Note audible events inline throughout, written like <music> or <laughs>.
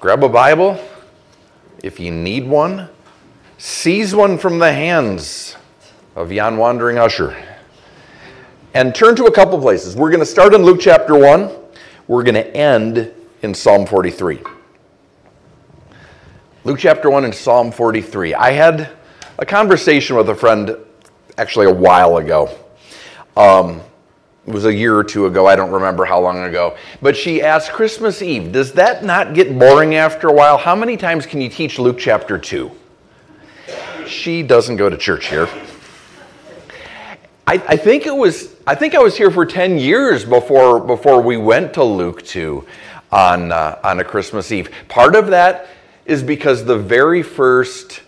grab a Bible if you need one, seize one from the hands of yon wandering usher, and turn to a couple places. We're going to start in Luke chapter 1, we're going to end in Psalm 43. Luke chapter 1 and Psalm 43. I had a conversation with a friend actually a while ago. Um, it was a year or two ago, I don't remember how long ago. But she asked, Christmas Eve, does that not get boring after a while? How many times can you teach Luke chapter 2? She doesn't go to church here. I, I, think it was, I think I was here for 10 years before, before we went to Luke 2 on, uh, on a Christmas Eve. Part of that is because the very first,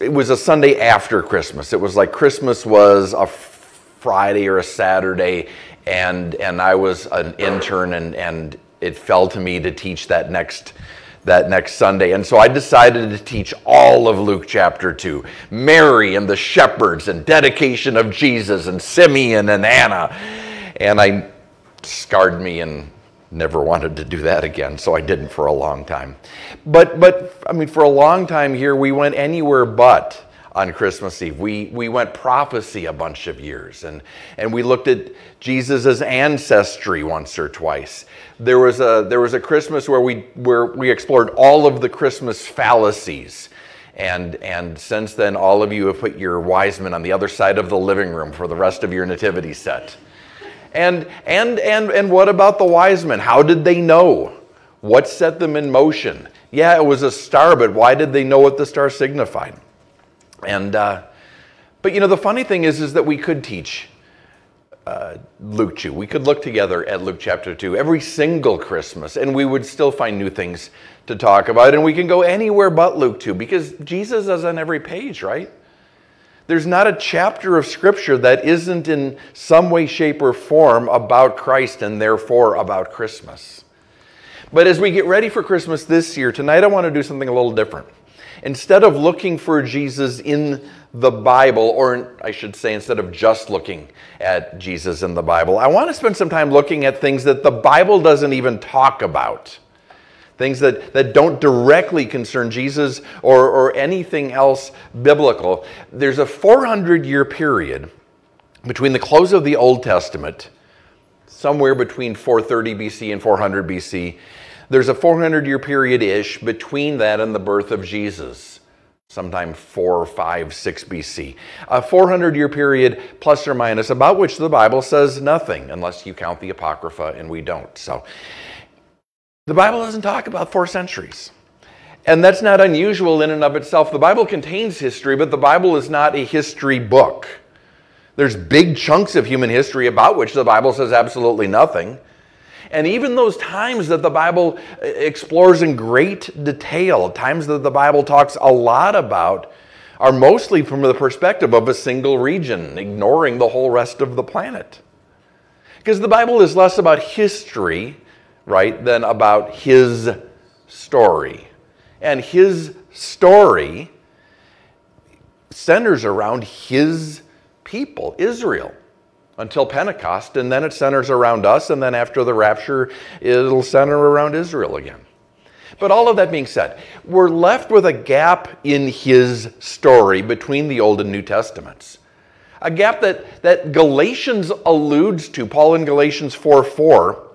it was a Sunday after Christmas. It was like Christmas was a Friday or a Saturday, and and I was an intern, and and it fell to me to teach that next that next Sunday. And so I decided to teach all of Luke chapter 2 Mary and the shepherds, and dedication of Jesus, and Simeon and Anna. And I scarred me and never wanted to do that again, so I didn't for a long time. But, but I mean, for a long time here, we went anywhere but on Christmas Eve. We, we went prophecy a bunch of years and, and we looked at Jesus' ancestry once or twice. There was, a, there was a Christmas where we, where we explored all of the Christmas fallacies. And, and since then, all of you have put your wise men on the other side of the living room for the rest of your nativity set. And, and, and, and what about the wise men? How did they know? What set them in motion? Yeah, it was a star, but why did they know what the star signified? And, uh, but you know, the funny thing is, is that we could teach uh, Luke 2. We could look together at Luke chapter 2 every single Christmas, and we would still find new things to talk about. And we can go anywhere but Luke 2 because Jesus is on every page, right? There's not a chapter of Scripture that isn't in some way, shape, or form about Christ and therefore about Christmas. But as we get ready for Christmas this year, tonight I want to do something a little different. Instead of looking for Jesus in the Bible, or I should say, instead of just looking at Jesus in the Bible, I want to spend some time looking at things that the Bible doesn't even talk about. Things that, that don't directly concern Jesus or, or anything else biblical. There's a 400 year period between the close of the Old Testament, somewhere between 430 BC and 400 BC, there's a 400 year period ish between that and the birth of Jesus, sometime 4, 5, 6 BC. A 400 year period, plus or minus, about which the Bible says nothing, unless you count the Apocrypha, and we don't. So the Bible doesn't talk about four centuries. And that's not unusual in and of itself. The Bible contains history, but the Bible is not a history book. There's big chunks of human history about which the Bible says absolutely nothing. And even those times that the Bible uh, explores in great detail, times that the Bible talks a lot about, are mostly from the perspective of a single region, ignoring the whole rest of the planet. Because the Bible is less about history, right, than about his story. And his story centers around his people, Israel until Pentecost, and then it centers around us, and then after the rapture, it'll center around Israel again. But all of that being said, we're left with a gap in his story between the Old and New Testaments. A gap that, that Galatians alludes to. Paul in Galatians 4 4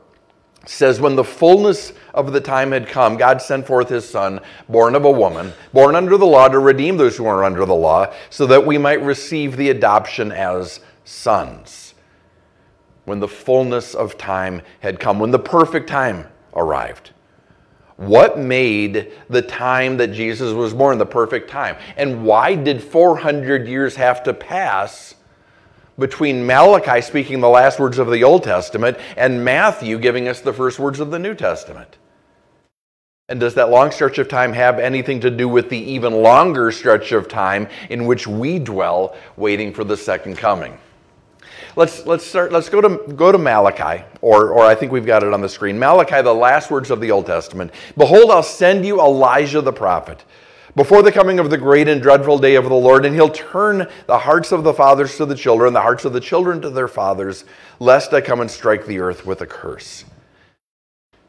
says, When the fullness of the time had come, God sent forth his Son, born of a woman, born under the law, to redeem those who are under the law, so that we might receive the adoption as sons when the fullness of time had come, when the perfect time arrived. What made the time that Jesus was born the perfect time? And why did 400 years have to pass between Malachi speaking the last words of the Old Testament and Matthew giving us the first words of the New Testament? And does that long stretch of time have anything to do with the even longer stretch of time in which we dwell waiting for the second coming? Let's, let's, start, let's go, to, go to Malachi, or, or I think we've got it on the screen. Malachi, the last words of the Old Testament. Behold, I'll send you Elijah the prophet before the coming of the great and dreadful day of the Lord, and he'll turn the hearts of the fathers to the children, the hearts of the children to their fathers, lest I come and strike the earth with a curse.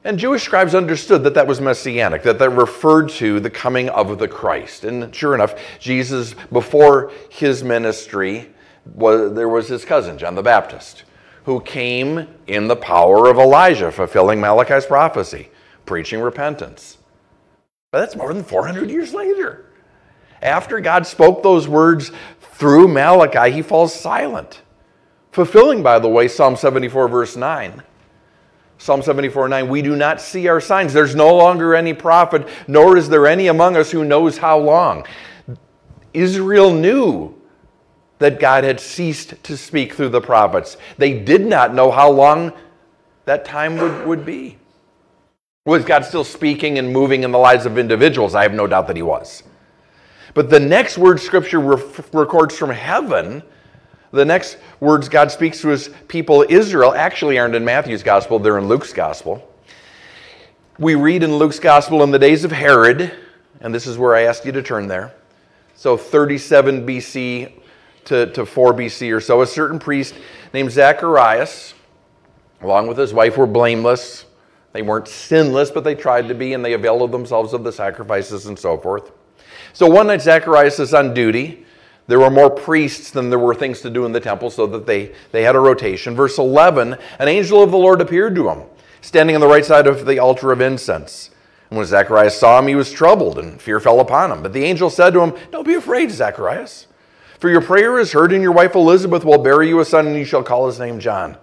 And Jewish scribes understood that that was messianic, that that referred to the coming of the Christ. And sure enough, Jesus, before his ministry, was, there was his cousin, John the Baptist, who came in the power of Elijah, fulfilling Malachi's prophecy, preaching repentance. But that's more than 400 years later. After God spoke those words through Malachi, he falls silent, fulfilling, by the way, Psalm 74, verse 9. Psalm 74 9, we do not see our signs. There's no longer any prophet, nor is there any among us who knows how long. Israel knew that God had ceased to speak through the prophets. They did not know how long that time would, would be. Was God still speaking and moving in the lives of individuals? I have no doubt that He was. But the next word Scripture re- records from heaven the next words God speaks to his people, Israel, actually aren't in Matthew's gospel, they're in Luke's gospel. We read in Luke's gospel in the days of Herod, and this is where I asked you to turn there. So 37 BC to, to 4 BC or so, a certain priest named Zacharias, along with his wife, were blameless. They weren't sinless, but they tried to be, and they availed themselves of the sacrifices and so forth. So one night, Zacharias is on duty there were more priests than there were things to do in the temple, so that they, they had a rotation. Verse 11 An angel of the Lord appeared to him, standing on the right side of the altar of incense. And when Zacharias saw him, he was troubled, and fear fell upon him. But the angel said to him, Don't be afraid, Zacharias, for your prayer is heard, and your wife Elizabeth will bear you a son, and you shall call his name John.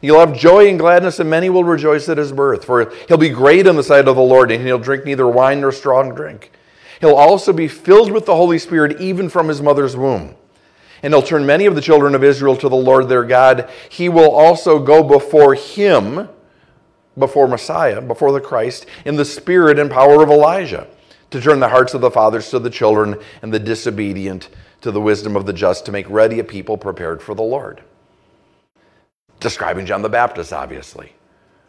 You'll have joy and gladness, and many will rejoice at his birth, for he'll be great in the sight of the Lord, and he'll drink neither wine nor strong drink. He'll also be filled with the Holy Spirit even from his mother's womb. And he'll turn many of the children of Israel to the Lord their God. He will also go before him, before Messiah, before the Christ, in the spirit and power of Elijah, to turn the hearts of the fathers to the children and the disobedient to the wisdom of the just, to make ready a people prepared for the Lord. Describing John the Baptist, obviously,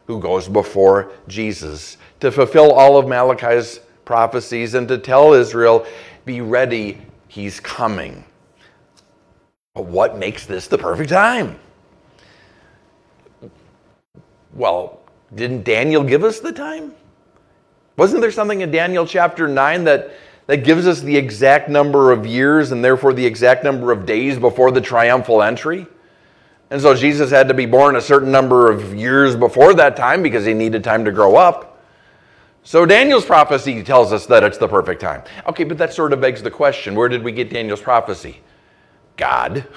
who goes before Jesus to fulfill all of Malachi's prophecies and to tell Israel, be ready, he's coming. But what makes this the perfect time? Well, didn't Daniel give us the time? Wasn't there something in Daniel chapter 9 that, that gives us the exact number of years and therefore the exact number of days before the triumphal entry? And so Jesus had to be born a certain number of years before that time because he needed time to grow up. So Daniel's prophecy tells us that it's the perfect time. Okay, but that sort of begs the question where did we get Daniel's prophecy? God.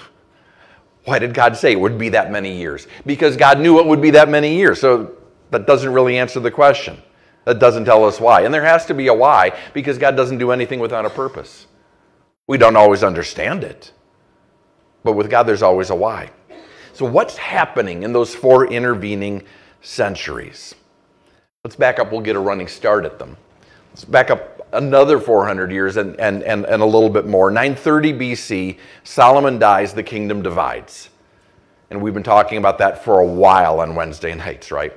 Why did God say it would be that many years? Because God knew it would be that many years. So that doesn't really answer the question. That doesn't tell us why. And there has to be a why because God doesn't do anything without a purpose. We don't always understand it. But with God, there's always a why. So, what's happening in those four intervening centuries? Let's back up, we'll get a running start at them. Let's back up another 400 years and, and, and, and a little bit more. 930 BC, Solomon dies, the kingdom divides. And we've been talking about that for a while on Wednesday <laughs> nights, right?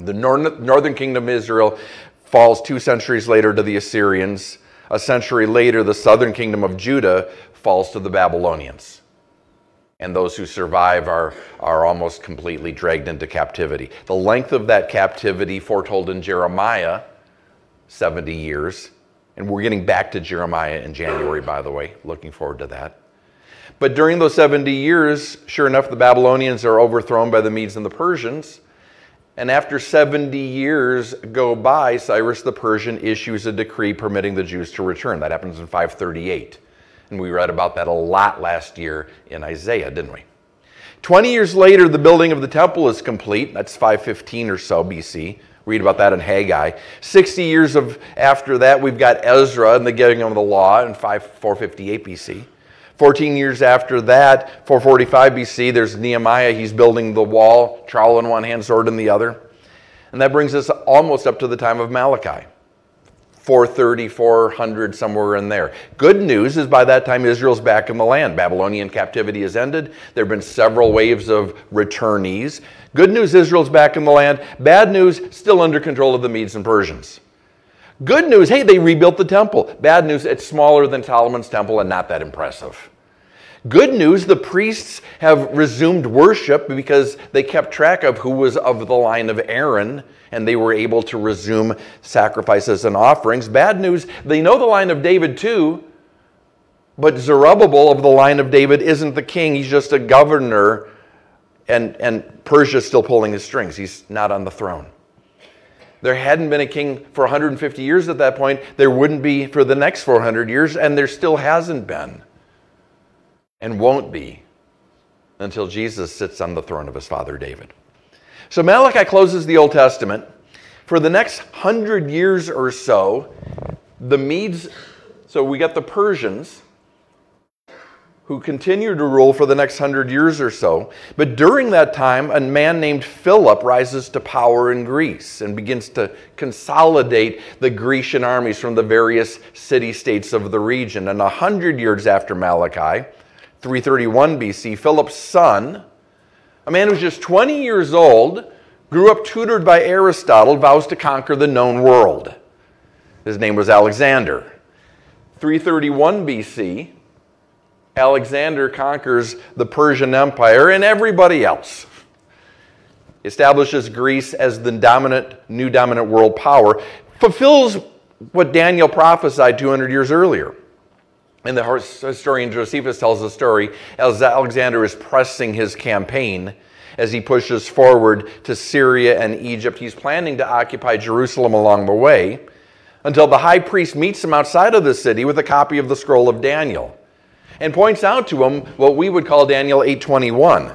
The northern kingdom of Israel falls two centuries later to the Assyrians. A century later, the southern kingdom of Judah falls to the Babylonians and those who survive are, are almost completely dragged into captivity. The length of that captivity, foretold in Jeremiah, 70 years. And we're getting back to Jeremiah in January, by the way. Looking forward to that. But during those 70 years, sure enough, the Babylonians are overthrown by the Medes and the Persians. And after 70 years go by, Cyrus the Persian issues a decree permitting the Jews to return. That happens in 538. And we read about that a lot last year in Isaiah, didn't we? 20 years later, the building of the temple is complete. That's 515 or so BC. Read about that in Haggai. 60 years of after that, we've got Ezra and the giving of the law in 5, 458 BC. 14 years after that, 445 BC, there's Nehemiah. He's building the wall, trowel in one hand, sword in the other. And that brings us almost up to the time of Malachi. 430, 400, somewhere in there. Good news is by that time Israel's back in the land. Babylonian captivity has ended. There have been several waves of returnees. Good news Israel's back in the land. Bad news, still under control of the Medes and Persians. Good news, hey, they rebuilt the temple. Bad news, it's smaller than Solomon's temple and not that impressive. Good news the priests have resumed worship because they kept track of who was of the line of Aaron and they were able to resume sacrifices and offerings. Bad news they know the line of David too, but Zerubbabel of the line of David isn't the king, he's just a governor, and, and Persia's still pulling his strings. He's not on the throne. There hadn't been a king for 150 years at that point. There wouldn't be for the next 400 years, and there still hasn't been and won't be until Jesus sits on the throne of his father David. So Malachi closes the Old Testament. For the next hundred years or so, the Medes, so we got the Persians, who continued to rule for the next hundred years or so. But during that time, a man named Philip rises to power in Greece and begins to consolidate the Grecian armies from the various city states of the region. And a hundred years after Malachi, 331 BC, Philip's son, a man who's just 20 years old, grew up tutored by Aristotle, vows to conquer the known world. His name was Alexander. 331 BC, Alexander conquers the Persian Empire and everybody else. Establishes Greece as the dominant, new dominant world power, fulfills what Daniel prophesied 200 years earlier. And the historian Josephus tells the story as Alexander is pressing his campaign as he pushes forward to Syria and Egypt. He's planning to occupy Jerusalem along the way until the high priest meets him outside of the city with a copy of the scroll of Daniel and points out to him what we would call Daniel 8:21.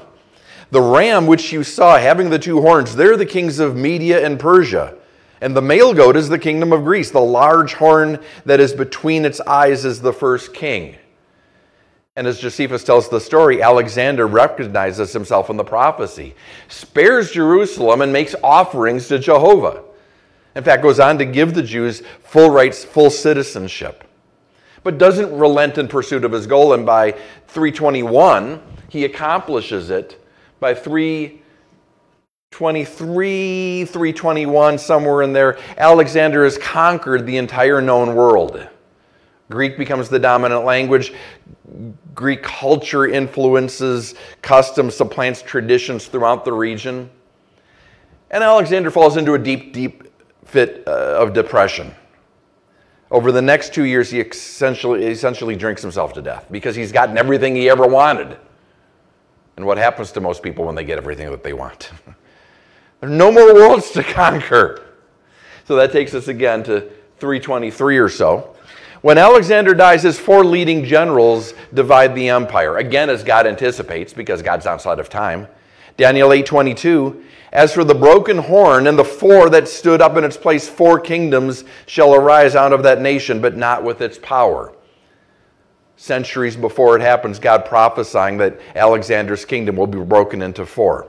The ram which you saw having the two horns, they're the kings of Media and Persia. And the male goat is the kingdom of Greece. The large horn that is between its eyes is the first king. And as Josephus tells the story, Alexander recognizes himself in the prophecy, spares Jerusalem, and makes offerings to Jehovah. In fact, goes on to give the Jews full rights, full citizenship but doesn't relent in pursuit of his goal. And by 321, he accomplishes it. By 323, 321, somewhere in there, Alexander has conquered the entire known world. Greek becomes the dominant language. Greek culture influences customs, supplants traditions throughout the region. And Alexander falls into a deep, deep fit uh, of depression. Over the next two years, he essentially, essentially drinks himself to death because he's gotten everything he ever wanted. And what happens to most people when they get everything that they want? <laughs> there are no more worlds to conquer. So that takes us again to 323 or so. When Alexander dies, his four leading generals divide the empire, again as God anticipates, because God's outside of time. Daniel 8:22 As for the broken horn and the four that stood up in its place four kingdoms shall arise out of that nation but not with its power. Centuries before it happens God prophesying that Alexander's kingdom will be broken into four.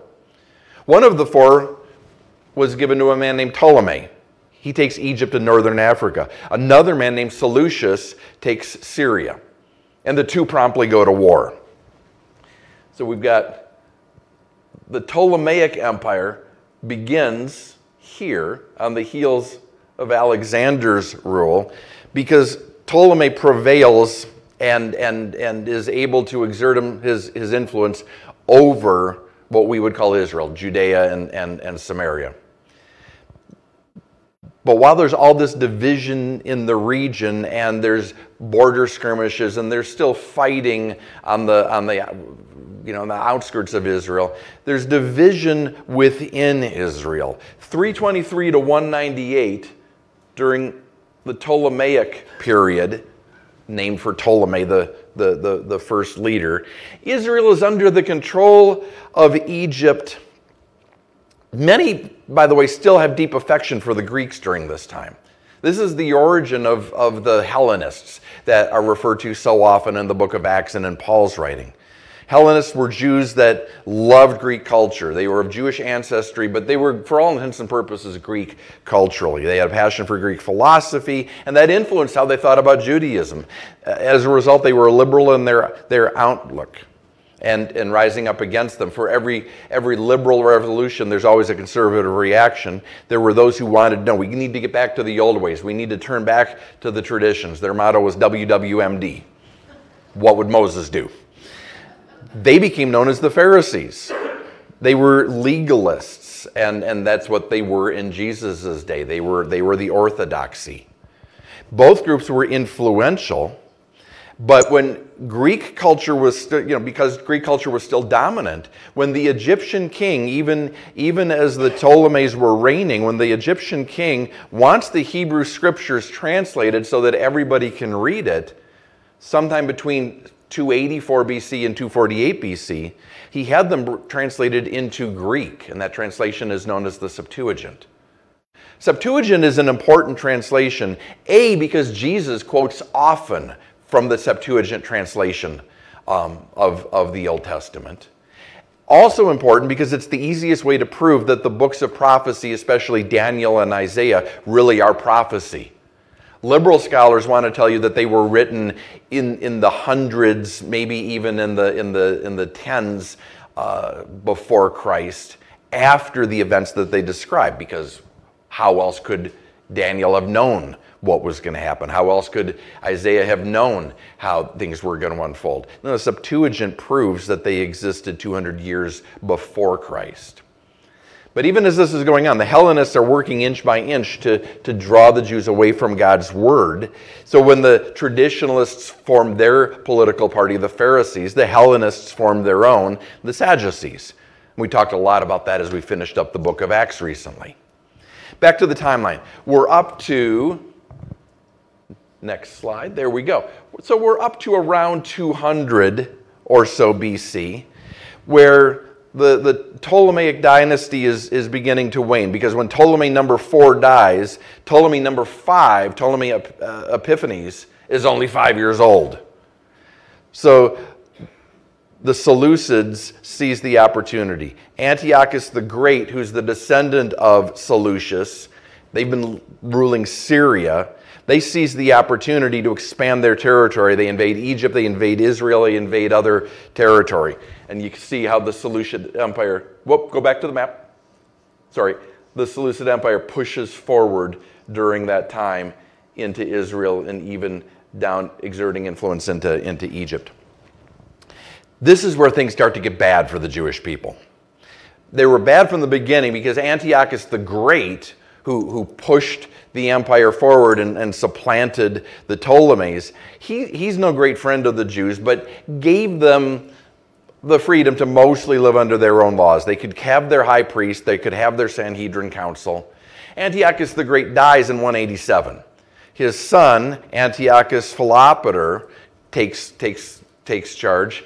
One of the four was given to a man named Ptolemy. He takes Egypt and northern Africa. Another man named Seleucus takes Syria. And the two promptly go to war. So we've got the Ptolemaic Empire begins here on the heels of Alexander's rule because Ptolemy prevails and, and, and is able to exert his, his influence over what we would call Israel, Judea and, and, and Samaria. But while there's all this division in the region and there's border skirmishes and there's still fighting on the, on the you know, on the outskirts of Israel. There's division within Israel. 323 to 198 during the Ptolemaic period, named for Ptolemy, the, the, the, the first leader, Israel is under the control of Egypt. Many, by the way, still have deep affection for the Greeks during this time. This is the origin of, of the Hellenists that are referred to so often in the book of Acts and in Paul's writing. Hellenists were Jews that loved Greek culture. They were of Jewish ancestry, but they were, for all intents and purposes, Greek culturally. They had a passion for Greek philosophy, and that influenced how they thought about Judaism. Uh, as a result, they were liberal in their, their outlook and, and rising up against them. For every, every liberal revolution, there's always a conservative reaction. There were those who wanted, no, we need to get back to the old ways. We need to turn back to the traditions. Their motto was WWMD. What would Moses do? They became known as the Pharisees. They were legalists, and, and that's what they were in Jesus' day. They were, they were the orthodoxy. Both groups were influential, but when Greek culture was still, you know, because Greek culture was still dominant, when the Egyptian king, even, even as the Ptolemies were reigning, when the Egyptian king wants the Hebrew scriptures translated so that everybody can read it, sometime between 284 BC and 248 BC, he had them translated into Greek, and that translation is known as the Septuagint. Septuagint is an important translation, A, because Jesus quotes often from the Septuagint translation um, of, of the Old Testament. Also important because it's the easiest way to prove that the books of prophecy, especially Daniel and Isaiah, really are prophecy. Liberal scholars want to tell you that they were written in, in the hundreds, maybe even in the, in the, in the tens uh, before Christ, after the events that they describe, because how else could Daniel have known what was going to happen? How else could Isaiah have known how things were going to unfold? the Septuagint proves that they existed 200 years before Christ. But even as this is going on, the Hellenists are working inch by inch to, to draw the Jews away from God's word. So when the traditionalists formed their political party, the Pharisees, the Hellenists formed their own, the Sadducees. We talked a lot about that as we finished up the book of Acts recently. Back to the timeline. We're up to, next slide, there we go. So we're up to around 200 or so BC, where the, the Ptolemaic dynasty is, is beginning to wane because when Ptolemy number four dies, Ptolemy number five, Ptolemy uh, Epiphanes, is only five years old. So the Seleucids seize the opportunity. Antiochus the Great, who's the descendant of Seleucus, they've been ruling Syria. They seize the opportunity to expand their territory. They invade Egypt, they invade Israel, they invade other territory and you can see how the Seleucid Empire, whoop, go back to the map. Sorry, the Seleucid Empire pushes forward during that time into Israel and even down exerting influence into, into Egypt. This is where things start to get bad for the Jewish people. They were bad from the beginning because Antiochus the Great, who, who pushed the empire forward and, and supplanted the Ptolemies, he, he's no great friend of the Jews, but gave them the freedom to mostly live under their own laws. They could have their high priest, they could have their Sanhedrin council. Antiochus the Great dies in 187. His son, Antiochus Philopator, takes, takes, takes charge.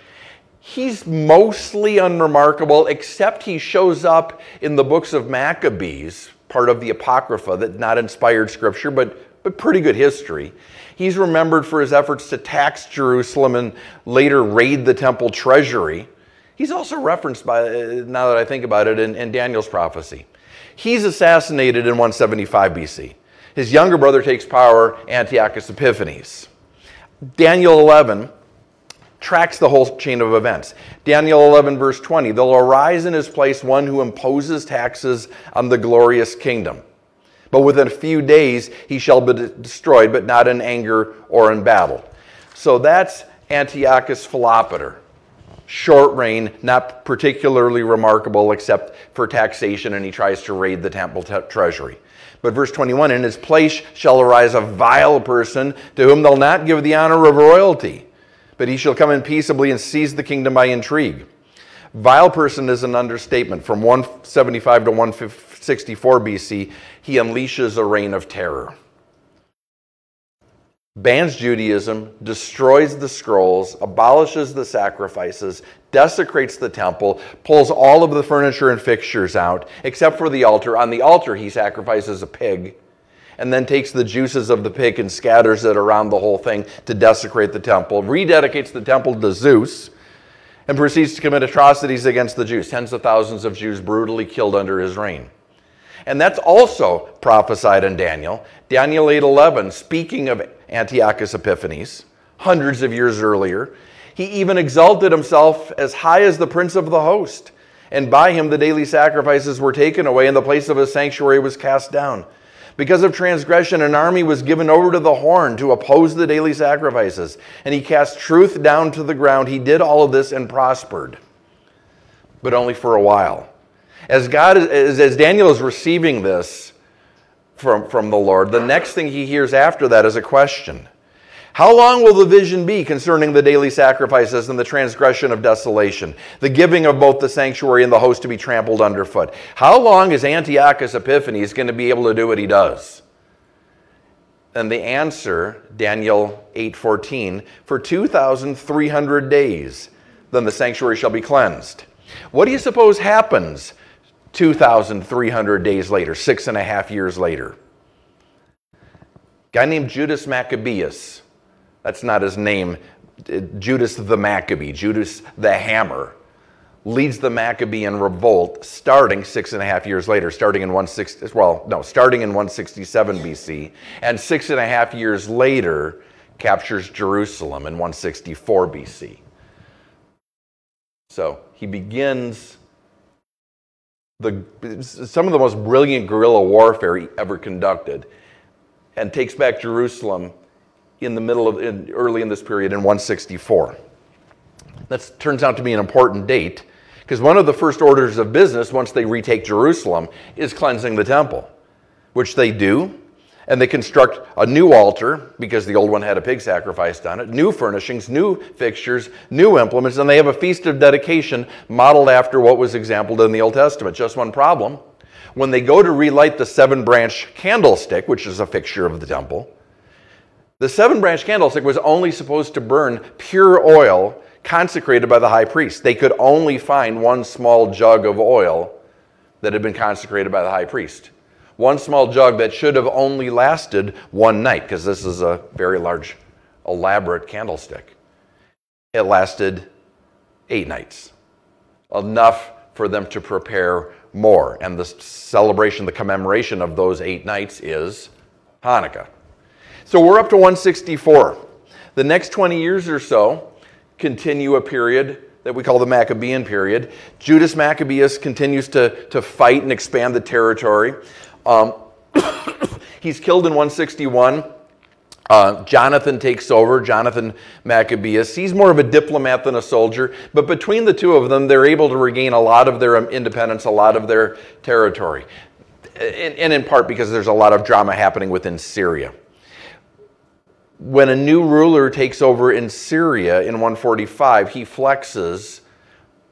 He's mostly unremarkable, except he shows up in the books of Maccabees, part of the Apocrypha, that not inspired scripture, but, but pretty good history. He's remembered for his efforts to tax Jerusalem and later raid the temple treasury. He's also referenced by, uh, now that I think about it, in, in Daniel's prophecy. He's assassinated in 175 BC. His younger brother takes power, Antiochus Epiphanes. Daniel 11 tracks the whole chain of events. Daniel 11, verse 20 There'll arise in his place one who imposes taxes on the glorious kingdom. But within a few days he shall be destroyed, but not in anger or in battle. So that's Antiochus Philopator. Short reign, not particularly remarkable except for taxation, and he tries to raid the temple te- treasury. But verse 21 In his place shall arise a vile person to whom they'll not give the honor of royalty, but he shall come in peaceably and seize the kingdom by intrigue. Vile person is an understatement. From 175 to 164 BC, he unleashes a reign of terror. Bans Judaism, destroys the scrolls, abolishes the sacrifices, desecrates the temple, pulls all of the furniture and fixtures out, except for the altar. On the altar, he sacrifices a pig, and then takes the juices of the pig and scatters it around the whole thing to desecrate the temple, rededicates the temple to Zeus, and proceeds to commit atrocities against the Jews. Tens of thousands of Jews brutally killed under his reign. And that's also prophesied in Daniel. Daniel 8:11, speaking of Antiochus Epiphanes, hundreds of years earlier, he even exalted himself as high as the prince of the host. And by him the daily sacrifices were taken away, and the place of his sanctuary was cast down. Because of transgression, an army was given over to the horn to oppose the daily sacrifices. And he cast truth down to the ground. He did all of this and prospered, but only for a while. As, God, as, as Daniel is receiving this from, from the Lord, the next thing he hears after that is a question how long will the vision be concerning the daily sacrifices and the transgression of desolation, the giving of both the sanctuary and the host to be trampled underfoot? How long is Antiochus Epiphanes going to be able to do what he does? And the answer, Daniel 8:14, for 2,300 days, then the sanctuary shall be cleansed. What do you suppose happens 2,300 days later, six and a half years later? guy named Judas Maccabeus that's not his name. Uh, Judas the Maccabee, Judas the Hammer, leads the Maccabean revolt starting six and a half years later, starting in 160, well, no, starting in 167 BC, and six and a half years later captures Jerusalem in 164 BC. So he begins the, some of the most brilliant guerrilla warfare he ever conducted and takes back Jerusalem in the middle of, in, early in this period in 164. That turns out to be an important date because one of the first orders of business once they retake Jerusalem is cleansing the temple, which they do. And they construct a new altar because the old one had a pig sacrificed on it, new furnishings, new fixtures, new implements, and they have a feast of dedication modeled after what was exampled in the Old Testament. Just one problem. When they go to relight the seven branch candlestick, which is a fixture of the temple, the seven branch candlestick was only supposed to burn pure oil consecrated by the high priest. They could only find one small jug of oil that had been consecrated by the high priest. One small jug that should have only lasted one night, because this is a very large, elaborate candlestick. It lasted eight nights, enough for them to prepare more. And the celebration, the commemoration of those eight nights is Hanukkah. So we're up to 164. The next 20 years or so continue a period that we call the Maccabean period. Judas Maccabeus continues to, to fight and expand the territory. Um, <coughs> he's killed in 161. Uh, Jonathan takes over, Jonathan Maccabeus. He's more of a diplomat than a soldier, but between the two of them, they're able to regain a lot of their independence, a lot of their territory. And, and in part because there's a lot of drama happening within Syria when a new ruler takes over in Syria in 145, he flexes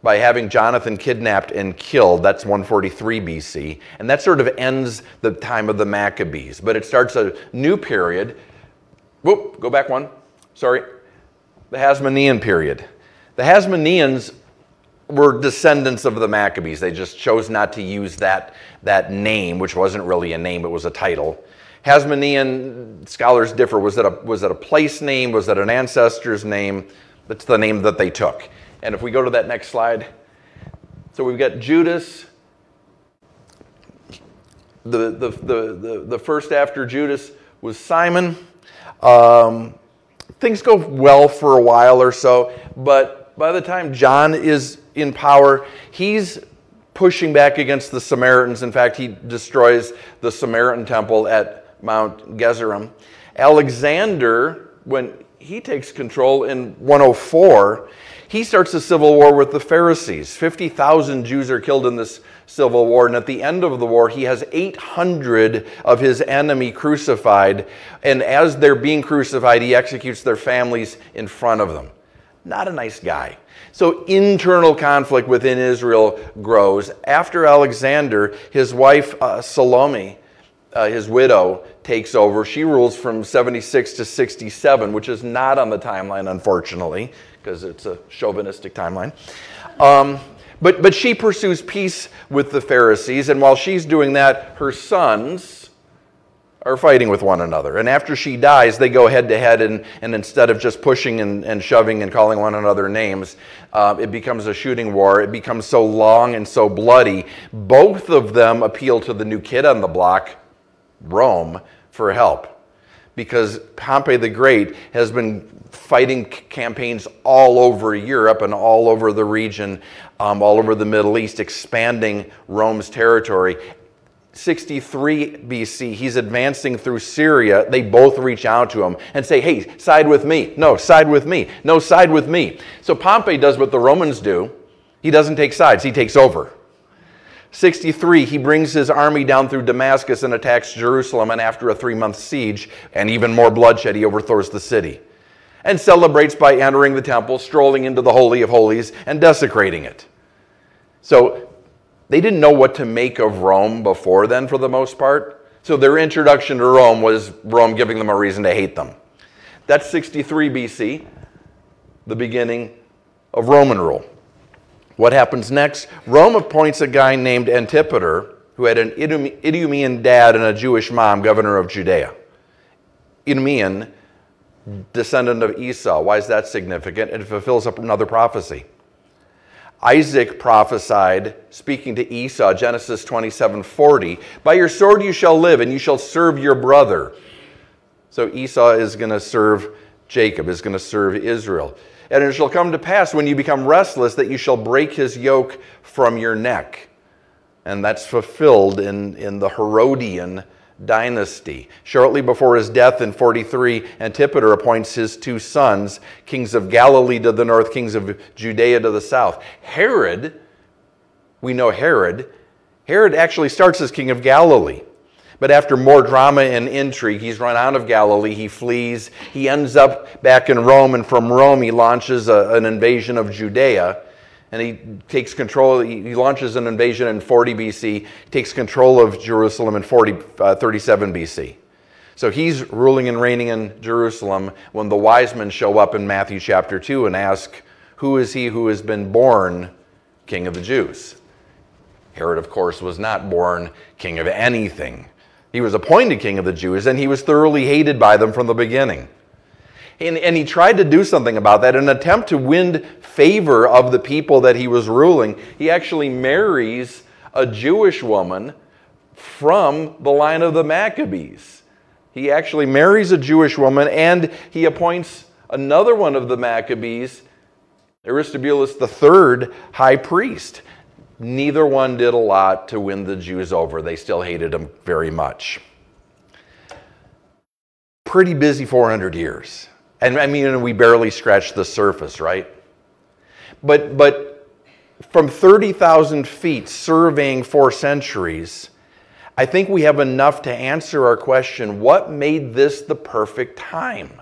by having Jonathan kidnapped and killed. That's 143 BC. And that sort of ends the time of the Maccabees. But it starts a new period. Whoop, go back one. Sorry. The Hasmonean period. The Hasmoneans were descendants of the Maccabees. They just chose not to use that, that name, which wasn't really a name, it was a title. Hasmonean scholars differ. Was that a, was it a place name? Was that an ancestor's name? That's the name that they took. And if we go to that next slide, so we've got Judas. The, the, the, the, the first after Judas was Simon. Um, things go well for a while or so, but by the time John is in power, he's pushing back against the Samaritans. In fact, he destroys the Samaritan temple at Mount Gerizim. Alexander, when he takes control in 104, he starts a civil war with the Pharisees. 50,000 Jews are killed in this civil war, and at the end of the war, he has 800 of his enemy crucified, and as they're being crucified, he executes their families in front of them. Not a nice guy. So internal conflict within Israel grows. After Alexander, his wife uh, Salome uh, his widow, takes over. She rules from 76 to 67, which is not on the timeline, unfortunately, because it's a chauvinistic timeline. Um, but, but she pursues peace with the Pharisees, and while she's doing that, her sons are fighting with one another. And after she dies, they go head to head, and, and instead of just pushing and, and shoving and calling one another names, uh, it becomes a shooting war. It becomes so long and so bloody. Both of them appeal to the new kid on the block, Rome for help because Pompey the Great has been fighting campaigns all over Europe and all over the region, um, all over the Middle East, expanding Rome's territory. 63 BC, he's advancing through Syria. They both reach out to him and say, Hey, side with me. No, side with me. No, side with me. So Pompey does what the Romans do. He doesn't take sides, he takes over. 63, he brings his army down through Damascus and attacks Jerusalem, and after a three month siege and even more bloodshed, he overthrows the city and celebrates by entering the temple, strolling into the Holy of Holies, and desecrating it. So they didn't know what to make of Rome before then, for the most part. So their introduction to Rome was Rome giving them a reason to hate them. That's 63 BC, the beginning of Roman rule. What happens next? Rome appoints a guy named Antipater, who had an Idumean dad and a Jewish mom, governor of Judea. Idumean, descendant of Esau. Why is that significant? It fulfills another prophecy. Isaac prophesied, speaking to Esau, Genesis 27 40, By your sword you shall live, and you shall serve your brother. So Esau is going to serve Jacob, is going to serve Israel. And it shall come to pass when you become restless that you shall break his yoke from your neck. And that's fulfilled in, in the Herodian dynasty. Shortly before his death in 43, Antipater appoints his two sons, kings of Galilee to the north, kings of Judea to the south. Herod, we know Herod, Herod actually starts as king of Galilee. But after more drama and intrigue, he's run out of Galilee. He flees. He ends up back in Rome, and from Rome, he launches a, an invasion of Judea and he takes control. He launches an invasion in 40 BC, takes control of Jerusalem in 40, uh, 37 BC. So he's ruling and reigning in Jerusalem when the wise men show up in Matthew chapter 2 and ask, Who is he who has been born king of the Jews? Herod, of course, was not born king of anything. He was appointed king of the Jews, and he was thoroughly hated by them from the beginning. And, and he tried to do something about that. In an attempt to win favor of the people that he was ruling, he actually marries a Jewish woman from the line of the Maccabees. He actually marries a Jewish woman and he appoints another one of the Maccabees, Aristobulus III, high priest. Neither one did a lot to win the Jews over. They still hated him very much. Pretty busy 400 years. And I mean, we barely scratched the surface, right? But, but from 30,000 feet surveying four centuries, I think we have enough to answer our question what made this the perfect time?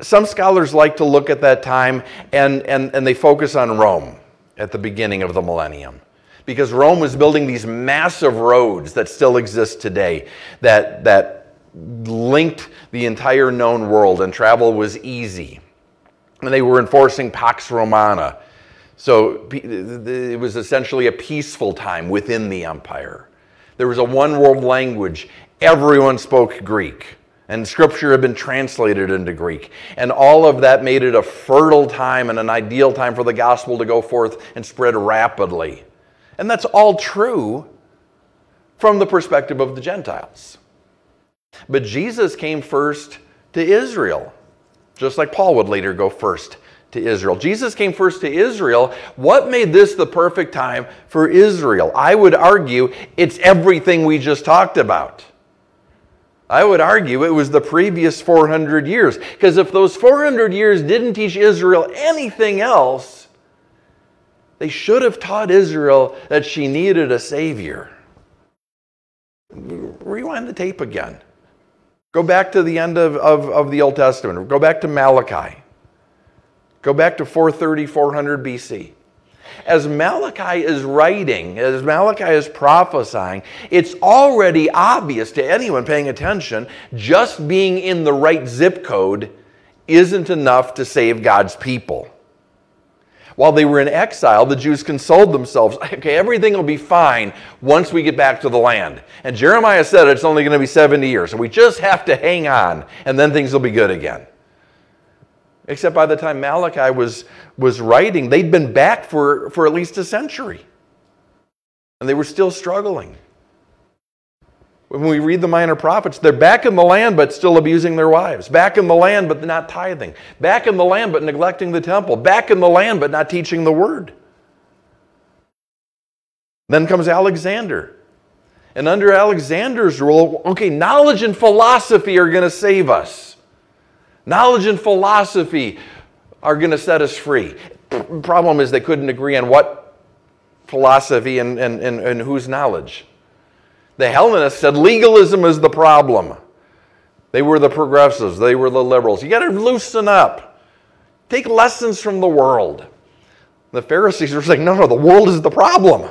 Some scholars like to look at that time and, and, and they focus on Rome at the beginning of the millennium because Rome was building these massive roads that still exist today that, that linked the entire known world, and travel was easy. And they were enforcing Pax Romana. So it was essentially a peaceful time within the empire. There was a one world language. Everyone spoke Greek, and scripture had been translated into Greek. And all of that made it a fertile time and an ideal time for the gospel to go forth and spread rapidly. And that's all true from the perspective of the Gentiles. But Jesus came first to Israel, just like Paul would later go first to Israel. Jesus came first to Israel. What made this the perfect time for Israel? I would argue it's everything we just talked about. I would argue it was the previous 400 years. Because if those 400 years didn't teach Israel anything else, they should have taught Israel that she needed a Savior. Rewind the tape again. Go back to the end of, of, of the Old Testament. Go back to Malachi. Go back to 430, 400 BC. As Malachi is writing, as Malachi is prophesying, it's already obvious to anyone paying attention just being in the right zip code isn't enough to save God's people. While they were in exile, the Jews consoled themselves <laughs> okay, everything will be fine once we get back to the land. And Jeremiah said it's only going to be 70 years, so we just have to hang on, and then things will be good again. Except by the time Malachi was, was writing, they'd been back for, for at least a century. And they were still struggling. When we read the minor prophets, they're back in the land but still abusing their wives. Back in the land but not tithing. Back in the land but neglecting the temple. Back in the land but not teaching the word. Then comes Alexander. And under Alexander's rule, okay, knowledge and philosophy are going to save us. Knowledge and philosophy are going to set us free. Problem is, they couldn't agree on what philosophy and, and, and, and whose knowledge. The Hellenists said legalism is the problem. They were the progressives, they were the liberals. You got to loosen up. Take lessons from the world. The Pharisees were saying, no, no, the world is the problem.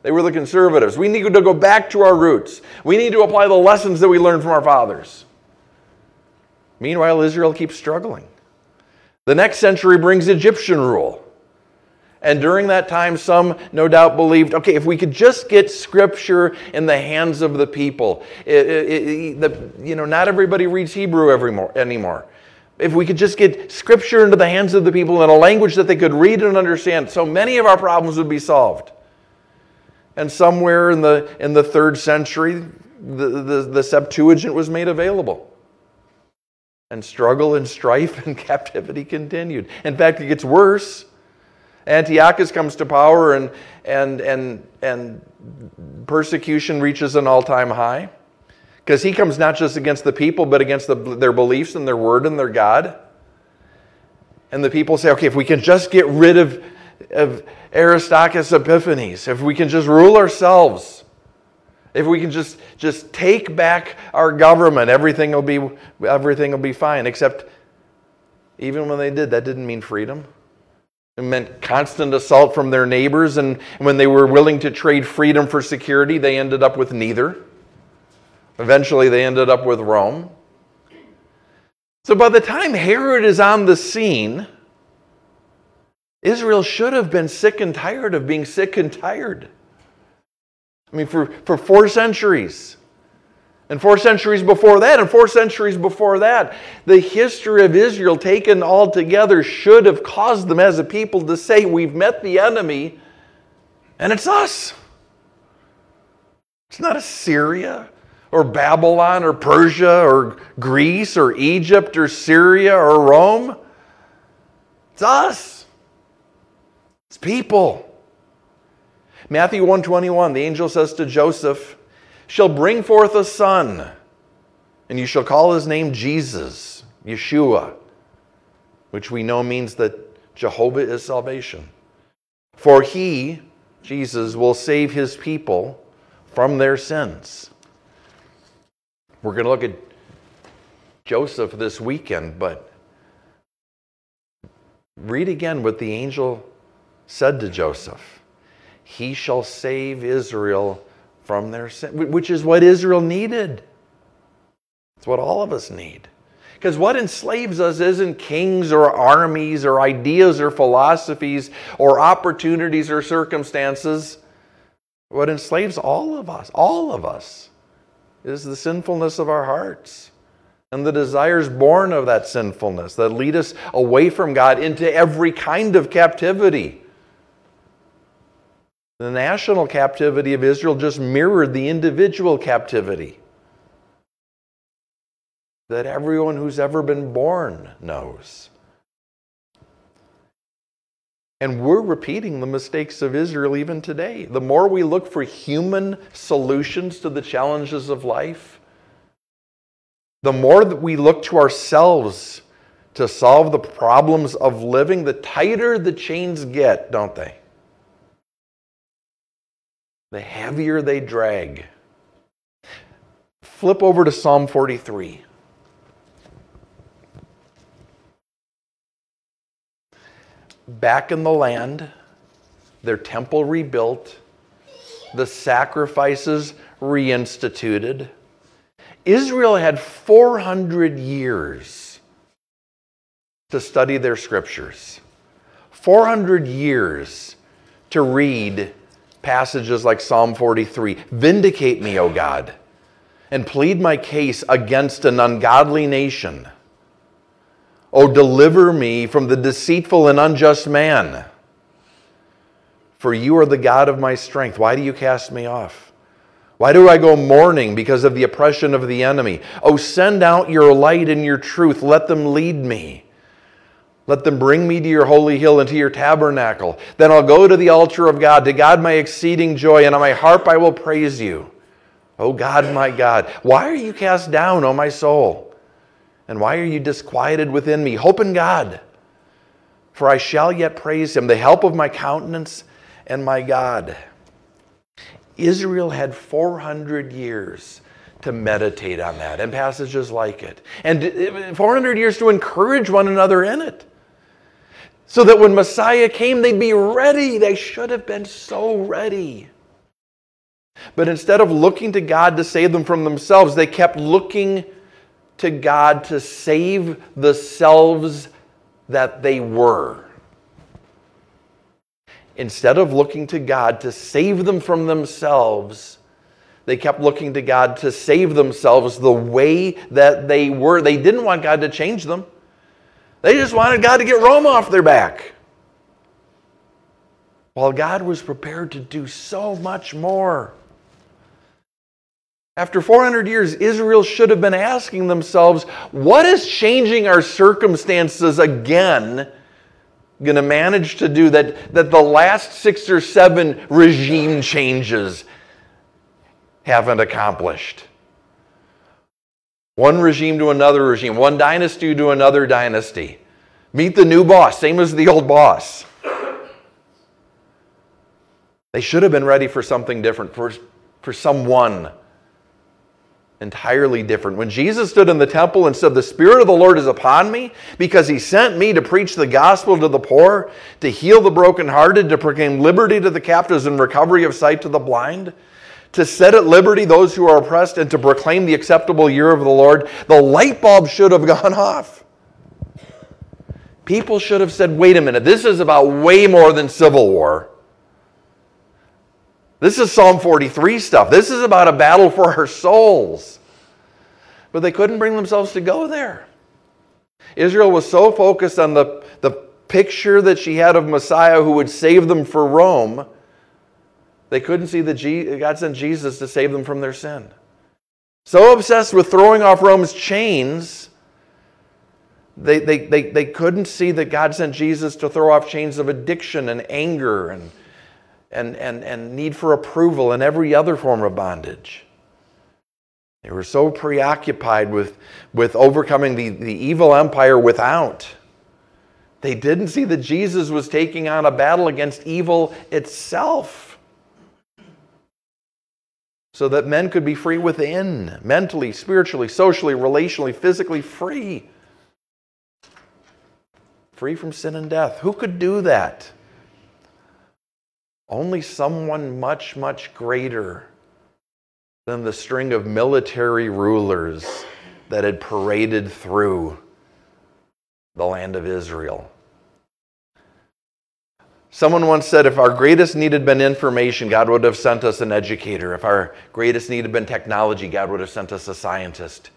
They were the conservatives. We need to go back to our roots. We need to apply the lessons that we learned from our fathers. Meanwhile, Israel keeps struggling. The next century brings Egyptian rule. And during that time, some no doubt believed okay, if we could just get scripture in the hands of the people, it, it, it, the, you know, not everybody reads Hebrew anymore. If we could just get scripture into the hands of the people in a language that they could read and understand, so many of our problems would be solved. And somewhere in the, in the third century, the, the, the Septuagint was made available. And struggle and strife <laughs> and captivity continued. In fact, it gets worse. Antiochus comes to power and, and, and, and persecution reaches an all time high. Because he comes not just against the people, but against the, their beliefs and their word and their God. And the people say, okay, if we can just get rid of, of Antiochus Epiphanes, if we can just rule ourselves, if we can just, just take back our government, everything will, be, everything will be fine. Except, even when they did, that didn't mean freedom. It meant constant assault from their neighbors, and when they were willing to trade freedom for security, they ended up with neither. Eventually, they ended up with Rome. So by the time Herod is on the scene, Israel should have been sick and tired of being sick and tired. I mean, for, for four centuries. And four centuries before that, and four centuries before that, the history of Israel taken all together should have caused them as a people to say, We've met the enemy, and it's us. It's not Assyria or Babylon or Persia or Greece or Egypt or Syria or Rome. It's us. It's people. Matthew 121, the angel says to Joseph, shall bring forth a son, and you shall call his name Jesus, Yeshua, which we know means that Jehovah is salvation. For he, Jesus, will save his people from their sins. We're going to look at Joseph this weekend, but read again what the angel said to Joseph. He shall save Israel from their sin, which is what Israel needed. It's what all of us need. Because what enslaves us isn't kings or armies or ideas or philosophies or opportunities or circumstances. What enslaves all of us, all of us, is the sinfulness of our hearts and the desires born of that sinfulness that lead us away from God into every kind of captivity. The national captivity of Israel just mirrored the individual captivity that everyone who's ever been born knows. And we're repeating the mistakes of Israel even today. The more we look for human solutions to the challenges of life, the more that we look to ourselves to solve the problems of living, the tighter the chains get, don't they? The heavier they drag. Flip over to Psalm 43. Back in the land, their temple rebuilt, the sacrifices reinstituted. Israel had 400 years to study their scriptures, 400 years to read passages like Psalm 43 Vindicate me, O God, and plead my case against an ungodly nation. O deliver me from the deceitful and unjust man. For you are the God of my strength. Why do you cast me off? Why do I go mourning because of the oppression of the enemy? Oh, send out your light and your truth. Let them lead me. Let them bring me to your holy hill and to your tabernacle. Then I'll go to the altar of God, to God my exceeding joy, and on my harp I will praise you. O God, my God, why are you cast down, O my soul? And why are you disquieted within me? Hope in God, for I shall yet praise him, the help of my countenance and my God. Israel had 400 years to meditate on that and passages like it, and uh, 400 years to encourage one another in it. So that when Messiah came, they'd be ready. They should have been so ready. But instead of looking to God to save them from themselves, they kept looking to God to save the selves that they were. Instead of looking to God to save them from themselves, they kept looking to God to save themselves the way that they were. They didn't want God to change them, they just wanted God to get Rome off their back. While God was prepared to do so much more. After 400 years, Israel should have been asking themselves, what is changing our circumstances again going to manage to do that, that the last six or seven regime changes haven't accomplished? One regime to another regime, one dynasty to another dynasty. Meet the new boss, same as the old boss. They should have been ready for something different, for, for someone entirely different. When Jesus stood in the temple and said, The Spirit of the Lord is upon me because he sent me to preach the gospel to the poor, to heal the brokenhearted, to proclaim liberty to the captives and recovery of sight to the blind, to set at liberty those who are oppressed, and to proclaim the acceptable year of the Lord, the light bulb should have gone <laughs> off. People should have said, Wait a minute, this is about way more than civil war. This is Psalm 43 stuff. This is about a battle for our souls. But they couldn't bring themselves to go there. Israel was so focused on the, the picture that she had of Messiah who would save them for Rome, they couldn't see that God sent Jesus to save them from their sin. So obsessed with throwing off Rome's chains, they, they, they, they couldn't see that God sent Jesus to throw off chains of addiction and anger and and, and, and need for approval and every other form of bondage. They were so preoccupied with, with overcoming the, the evil empire without. They didn't see that Jesus was taking on a battle against evil itself. So that men could be free within, mentally, spiritually, socially, relationally, physically free. Free from sin and death. Who could do that? Only someone much, much greater than the string of military rulers that had paraded through the land of Israel. Someone once said if our greatest need had been information, God would have sent us an educator. If our greatest need had been technology, God would have sent us a scientist.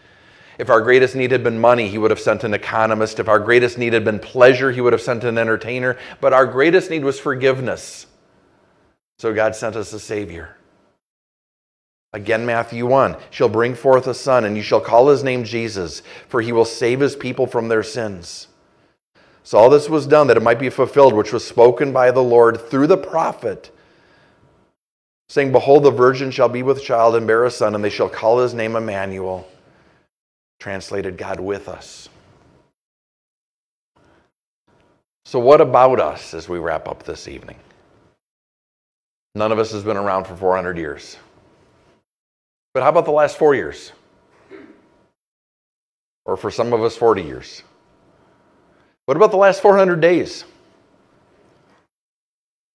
If our greatest need had been money, He would have sent an economist. If our greatest need had been pleasure, He would have sent an entertainer. But our greatest need was forgiveness. So God sent us a Savior. Again, Matthew 1 She'll bring forth a son, and you shall call his name Jesus, for he will save his people from their sins. So all this was done that it might be fulfilled, which was spoken by the Lord through the prophet, saying, Behold, the virgin shall be with child and bear a son, and they shall call his name Emmanuel, translated God with us. So, what about us as we wrap up this evening? None of us has been around for 400 years. But how about the last four years? Or for some of us, 40 years? What about the last 400 days?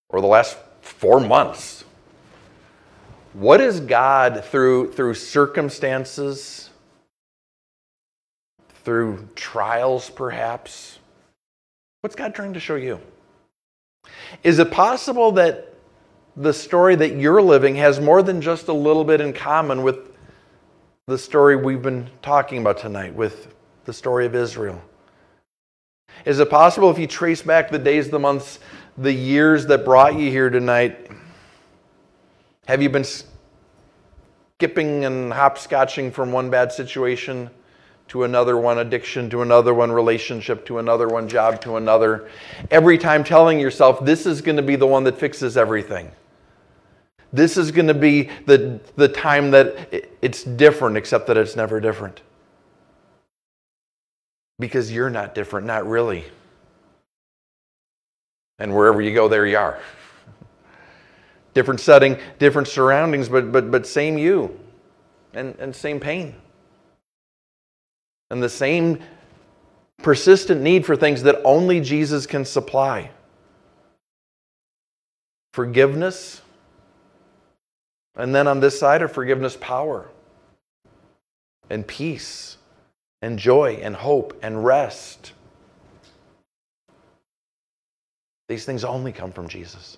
Or the last four months? What is God through, through circumstances, through trials perhaps? What's God trying to show you? Is it possible that the story that you're living has more than just a little bit in common with the story we've been talking about tonight, with the story of Israel? Is it possible if you trace back the days, the months, the years that brought you here tonight? Have you been skipping and hopscotching from one bad situation to another one addiction, to another one relationship, to another one job, to another? Every time telling yourself, this is going to be the one that fixes everything. This is going to be the, the time that it's different, except that it's never different. Because you're not different, not really. And wherever you go, there you are. <laughs> different setting, different surroundings, but, but, but same you and, and same pain. And the same persistent need for things that only Jesus can supply forgiveness, and then on this side of forgiveness, power and peace and joy and hope and rest. These things only come from Jesus.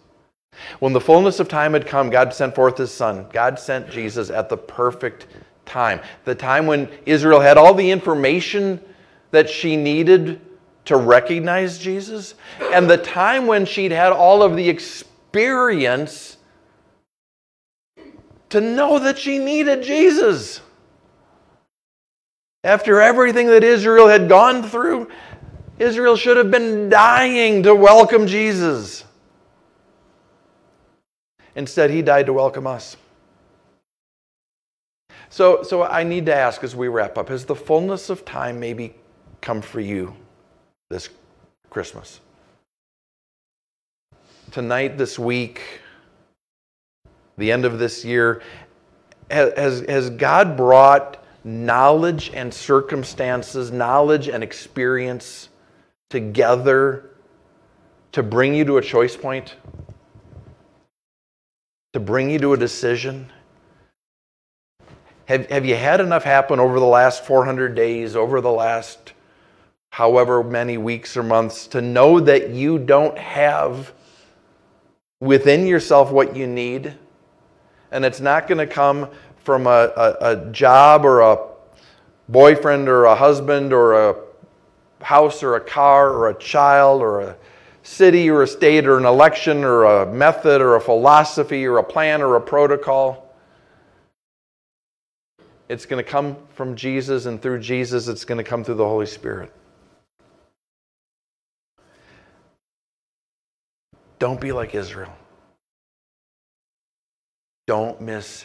When the fullness of time had come, God sent forth his son. God sent Jesus at the perfect time. The time when Israel had all the information that she needed to recognize Jesus, and the time when she'd had all of the experience to know that she needed Jesus. After everything that Israel had gone through, Israel should have been dying to welcome Jesus. Instead, he died to welcome us. So, so I need to ask as we wrap up has the fullness of time maybe come for you this Christmas? Tonight, this week, the end of this year, has, has God brought knowledge and circumstances, knowledge and experience together to bring you to a choice point? To bring you to a decision? Have, have you had enough happen over the last 400 days, over the last however many weeks or months, to know that you don't have within yourself what you need? And it's not going to come from a, a, a job or a boyfriend or a husband or a house or a car or a child or a city or a state or an election or a method or a philosophy or a plan or a protocol. It's going to come from Jesus, and through Jesus, it's going to come through the Holy Spirit. Don't be like Israel. Don't miss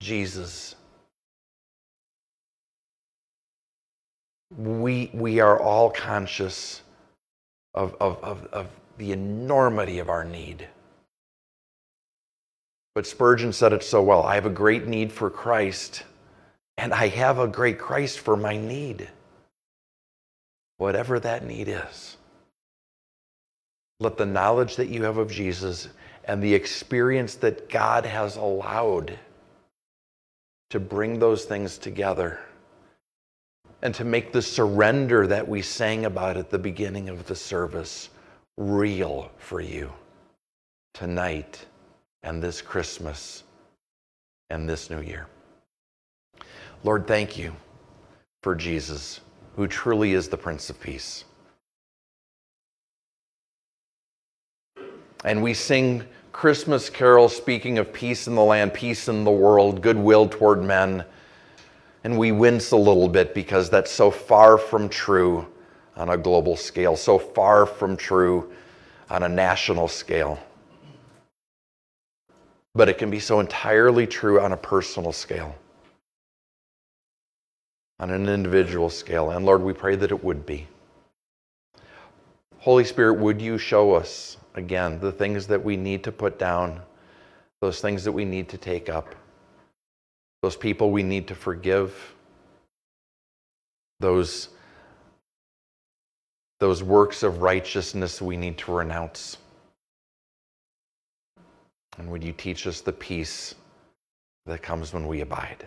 Jesus. We, we are all conscious of, of, of, of the enormity of our need. But Spurgeon said it so well I have a great need for Christ and I have a great Christ for my need, whatever that need is. Let the knowledge that you have of Jesus and the experience that God has allowed to bring those things together and to make the surrender that we sang about at the beginning of the service real for you tonight and this Christmas and this new year. Lord, thank you for Jesus, who truly is the Prince of Peace. And we sing Christmas carol speaking of peace in the land, peace in the world, goodwill toward men. And we wince a little bit because that's so far from true on a global scale, so far from true on a national scale. But it can be so entirely true on a personal scale on an individual scale. And Lord, we pray that it would be. Holy Spirit, would you show us again the things that we need to put down, those things that we need to take up, those people we need to forgive, those, those works of righteousness we need to renounce. And would you teach us the peace that comes when we abide?